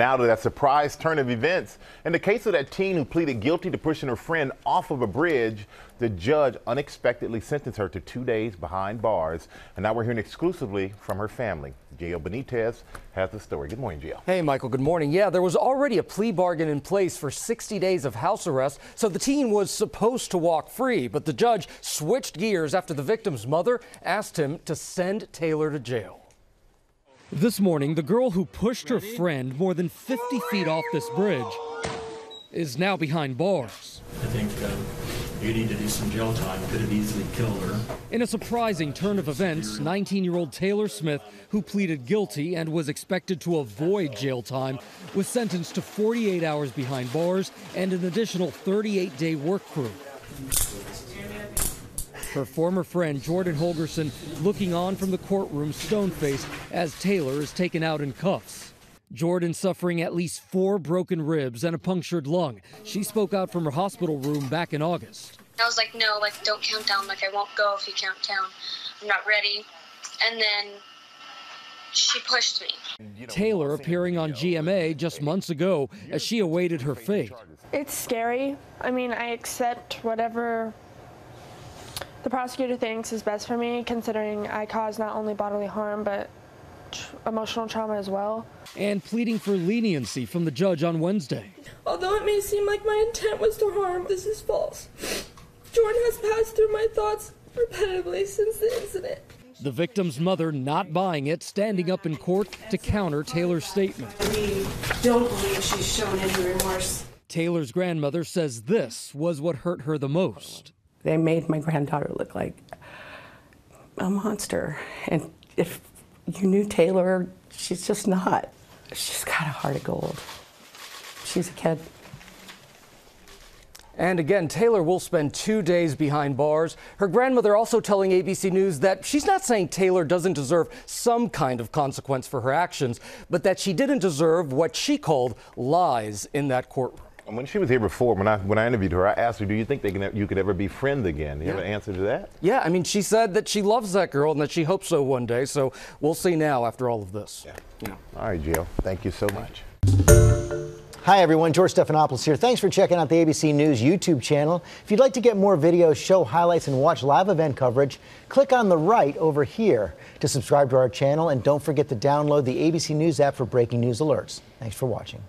Now to that surprise turn of events. In the case of that teen who pleaded guilty to pushing her friend off of a bridge, the judge unexpectedly sentenced her to two days behind bars. And now we're hearing exclusively from her family. Gio Benitez has the story. Good morning, Gio. Hey, Michael. Good morning. Yeah, there was already a plea bargain in place for 60 days of house arrest, so the teen was supposed to walk free. But the judge switched gears after the victim's mother asked him to send Tay'Lor to jail. This morning, the girl who pushed her friend more than 50 feet off this bridge is now behind bars. I think uh, you need to do some jail time. Could have easily killed her. In a surprising turn of events, 19 year old Tay'Lor Smith, who pleaded guilty and was expected to avoid jail time, was sentenced to 48 hours behind bars and an additional 38 day work crew. Her former friend Jordan Holgerson looking on from the courtroom stone faced as Tay'Lor is taken out in cuffs. Jordan suffering at least four broken ribs and a punctured lung. She spoke out from her hospital room back in August. I was like, no, like, don't count down. Like, I won't go if you count down. I'm not ready. And then she pushed me. Tay'Lor appearing on GMA just months ago as she awaited her fate. It's scary. I mean, I accept whatever the prosecutor thinks is best for me, considering I caused not only bodily harm, but tr- emotional trauma as well. And pleading for leniency from the judge on Wednesday. Although it may seem like my intent was to harm, this is false. Jordan has passed through my thoughts repetitively since the incident. The victim's mother not buying it, standing up in court to counter Tay'Lor's statement. We don't believe she's shown any remorse. Tay'Lor's grandmother says this was what hurt her the most. They made my granddaughter look like a monster. And if you knew Tay'Lor, she's just not. She's got a heart of gold. She's a kid. And again, Tay'Lor will spend two days behind bars. Her grandmother also telling ABC News that she's not saying Tay'Lor doesn't deserve some kind of consequence for her actions, but that she didn't deserve what she called lies in that courtroom. And when she was here before, when I when I interviewed her, I asked her, "Do you think they can you could ever be friends again?" You have an answer to that? Yeah, I mean, she said that she loves that girl and that she hopes so one day. So we'll see now after all of this. Yeah. yeah. All right, Gio. Thank you so much. Hi, everyone. George Stephanopoulos here. Thanks for checking out the ABC News YouTube channel. If you'd like to get more videos, show highlights, and watch live event coverage, click on the right over here to subscribe to our channel. And don't forget to download the ABC News app for breaking news alerts. Thanks for watching.